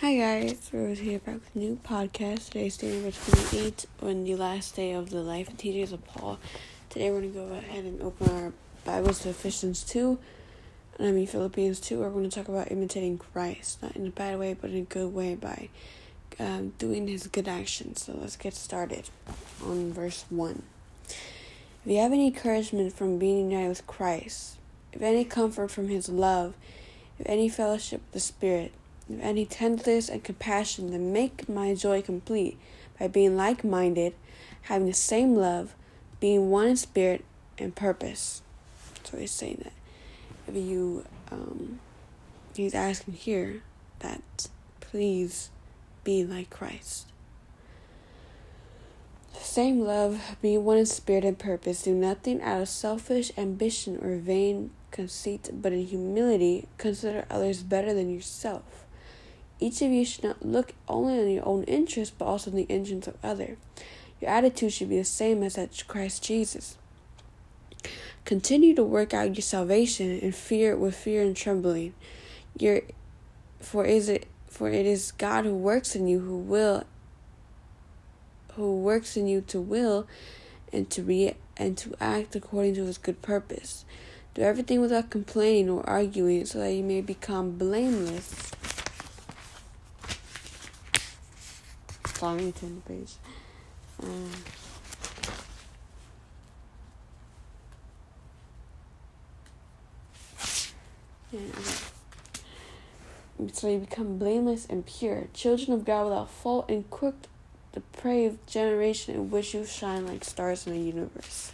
Hi guys, Rose here back with a new podcast. Today's day number 28 on the last day of the life and teachings of Paul. Today we're going to go ahead and open our Bibles to Ephesians 2, and I mean Philippians 2. We're going to talk about imitating Christ, not in a bad way, but in a good way by um, doing his good actions. So let's get started on verse 1. If you have any encouragement from being united with Christ, if any comfort from his love, if any fellowship with the Spirit, if any tenderness and compassion, then make my joy complete by being like minded, having the same love, being one in spirit and purpose. So he's saying that if you, um, he's asking here that please be like Christ. Same love, be one in spirit and purpose, do nothing out of selfish ambition or vain conceit, but in humility consider others better than yourself. Each of you should not look only on your own interests, but also in the interests of others. Your attitude should be the same as at Christ Jesus. Continue to work out your salvation in fear with fear and trembling. Your for is it for it is God who works in you who will who works in you to will and to re and to act according to his good purpose. Do everything without complaining or arguing so that you may become blameless Sorry, turn the page. Um, yeah. So you become blameless and pure, children of God without fault, and quick depraved generation in which you shine like stars in the universe.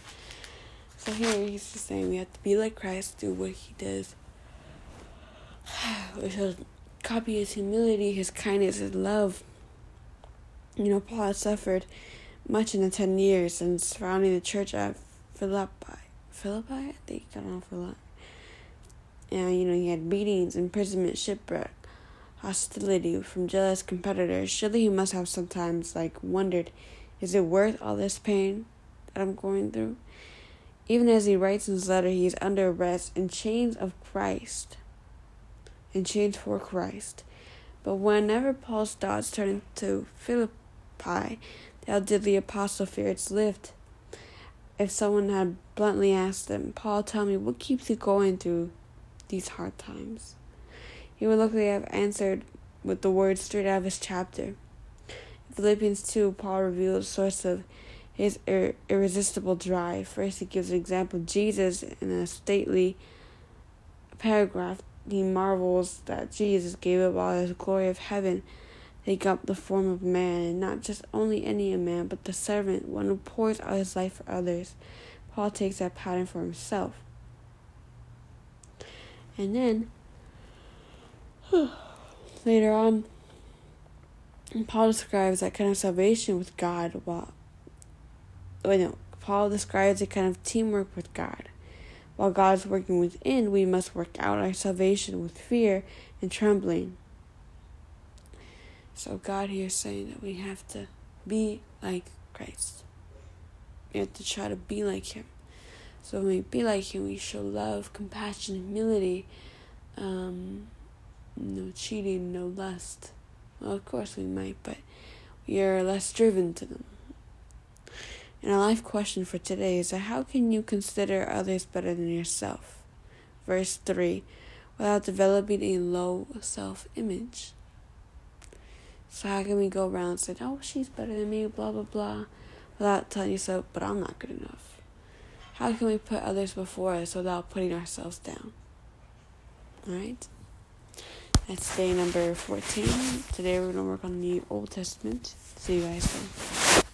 So here he's just saying we have to be like Christ, do what he does. We should copy his humility, his kindness, his love. You know, Paul had suffered much in the ten years and surrounding the church at Philippi. Philippi, I think I don't know Philippi. And you know, he had beatings, imprisonment, shipwreck, hostility from jealous competitors. Surely he must have sometimes like wondered, is it worth all this pain that I'm going through? Even as he writes in his letter, he is under arrest in chains of Christ. In chains for Christ. But whenever Paul's thoughts turn to Philippi, pie. How did the apostle fear its lift? If someone had bluntly asked him, Paul, tell me, what keeps you going through these hard times? He would likely have answered with the words straight out of his chapter. In Philippians 2, Paul reveals the source of his ir- irresistible drive. First, he gives an example of Jesus in a stately paragraph. He marvels that Jesus gave up all his glory of heaven take up the form of man, and not just only any man, but the servant, one who pours out his life for others. Paul takes that pattern for himself. And then, later on, Paul describes that kind of salvation with God while, wait, no, Paul describes a kind of teamwork with God. While God is working within, we must work out our salvation with fear and trembling. So God here is saying that we have to be like Christ. We have to try to be like Him. So when we be like Him, we show love, compassion, humility, um, no cheating, no lust. Well, of course we might, but we are less driven to them. And our life question for today is how can you consider others better than yourself? Verse 3 without developing a low self image. So how can we go around saying, "Oh, she's better than me," blah blah blah, without telling yourself, "But I'm not good enough." How can we put others before us without putting ourselves down? All right. That's day number 14. Today we're going to work on the Old Testament. See you guys then.